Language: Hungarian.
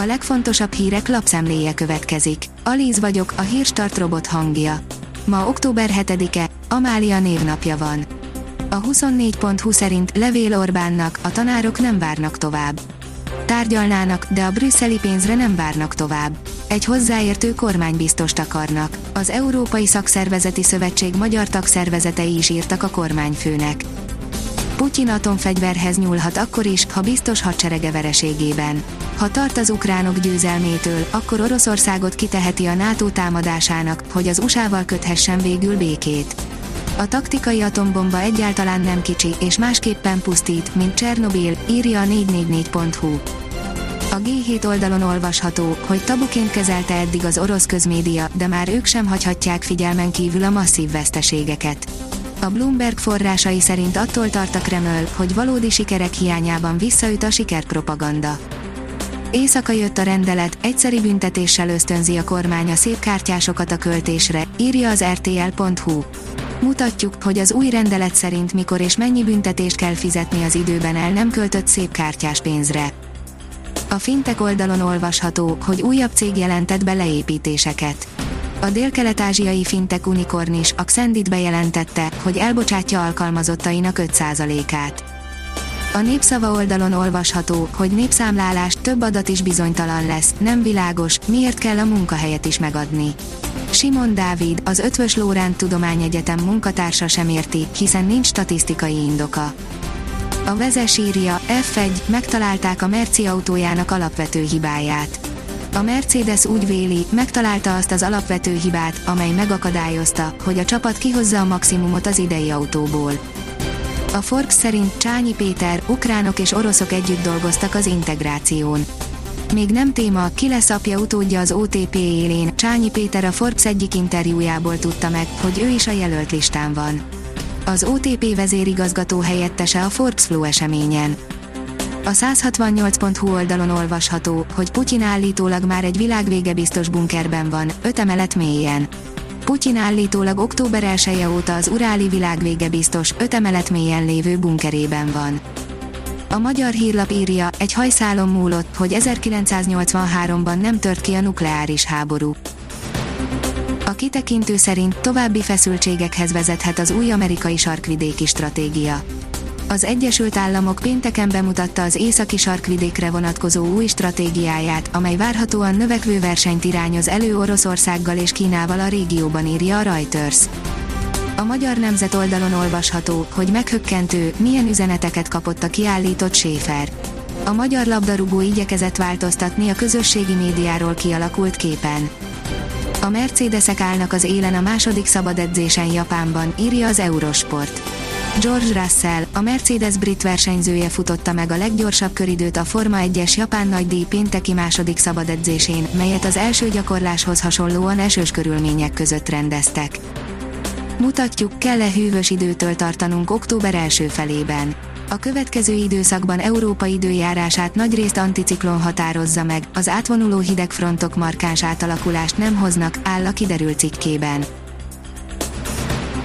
A legfontosabb hírek lapszemléje következik. Alíz vagyok, a hírstart robot hangja. Ma október 7-e, Amália névnapja van. A 24.20 szerint Levél Orbánnak a tanárok nem várnak tovább. Tárgyalnának, de a brüsszeli pénzre nem várnak tovább. Egy hozzáértő kormánybiztost akarnak. Az Európai Szakszervezeti Szövetség magyar tagszervezetei is írtak a kormányfőnek. Putyin atomfegyverhez nyúlhat akkor is, ha biztos hadserege vereségében. Ha tart az ukránok győzelmétől, akkor Oroszországot kiteheti a NATO támadásának, hogy az USA-val köthessen végül békét. A taktikai atombomba egyáltalán nem kicsi, és másképpen pusztít, mint Csernobil, írja a 444.hu. A G7 oldalon olvasható, hogy tabuként kezelte eddig az orosz közmédia, de már ők sem hagyhatják figyelmen kívül a masszív veszteségeket. A Bloomberg forrásai szerint attól tart a Kreml, hogy valódi sikerek hiányában visszaüt a sikerpropaganda. Éjszaka jött a rendelet, egyszeri büntetéssel ösztönzi a kormány a szép kártyásokat a költésre, írja az rtl.hu. Mutatjuk, hogy az új rendelet szerint mikor és mennyi büntetést kell fizetni az időben el nem költött szép kártyás pénzre. A fintek oldalon olvasható, hogy újabb cég jelentett be leépítéseket. A dél-kelet-ázsiai fintek Unicornis, a Xendit bejelentette, hogy elbocsátja alkalmazottainak 5%-át. A népszava oldalon olvasható, hogy népszámlálás több adat is bizonytalan lesz, nem világos, miért kell a munkahelyet is megadni. Simon Dávid, az Ötvös Lóránt Tudományegyetem munkatársa sem érti, hiszen nincs statisztikai indoka. A vezes írja, F1, megtalálták a Merci autójának alapvető hibáját. A Mercedes úgy véli, megtalálta azt az alapvető hibát, amely megakadályozta, hogy a csapat kihozza a maximumot az idei autóból. A Forbes szerint Csányi Péter, ukránok és oroszok együtt dolgoztak az integráción. Még nem téma, ki lesz apja utódja az OTP élén, Csányi Péter a Forbes egyik interjújából tudta meg, hogy ő is a jelölt listán van. Az OTP vezérigazgató helyettese a Forbes Flow eseményen. A 168.hu oldalon olvasható, hogy Putyin állítólag már egy világvége biztos bunkerben van, öt emelet mélyen. Putyin állítólag október 1 óta az uráli világvége biztos, öt emelet mélyen lévő bunkerében van. A magyar hírlap írja, egy hajszálon múlott, hogy 1983-ban nem tört ki a nukleáris háború. A kitekintő szerint további feszültségekhez vezethet az új amerikai sarkvidéki stratégia. Az Egyesült Államok pénteken bemutatta az északi sarkvidékre vonatkozó új stratégiáját, amely várhatóan növekvő versenyt irányoz elő Oroszországgal és Kínával a régióban írja a Reuters. A Magyar Nemzet oldalon olvasható, hogy meghökkentő, milyen üzeneteket kapott a kiállított Schäfer. A magyar labdarúgó igyekezett változtatni a közösségi médiáról kialakult képen. A Mercedesek állnak az élen a második szabad edzésen Japánban, írja az Eurosport. George Russell, a Mercedes brit versenyzője futotta meg a leggyorsabb köridőt a Forma 1-es japán nagydíj pénteki második szabad edzésén, melyet az első gyakorláshoz hasonlóan esős körülmények között rendeztek. Mutatjuk, kell-e hűvös időtől tartanunk október első felében. A következő időszakban Európa időjárását nagyrészt anticiklon határozza meg, az átvonuló hidegfrontok markáns átalakulást nem hoznak, áll a kiderült cikkében.